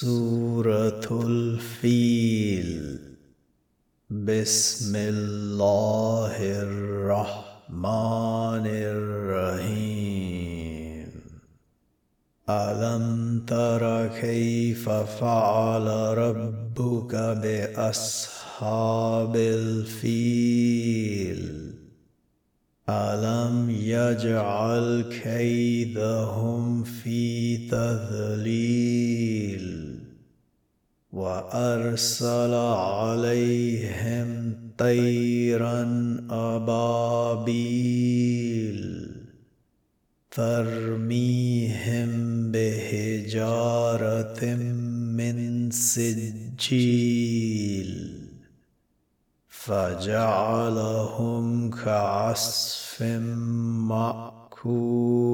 سورة الفيل. بسم الله الرحمن الرحيم. ألم تر كيف فعل ربك بأصحاب الفيل؟ ألم يجعل كيدهم في تذليل؟ وأرسل عليهم طيرا أبابيل ترميهم بحجارة من سجيل فجعلهم كعصف مأكول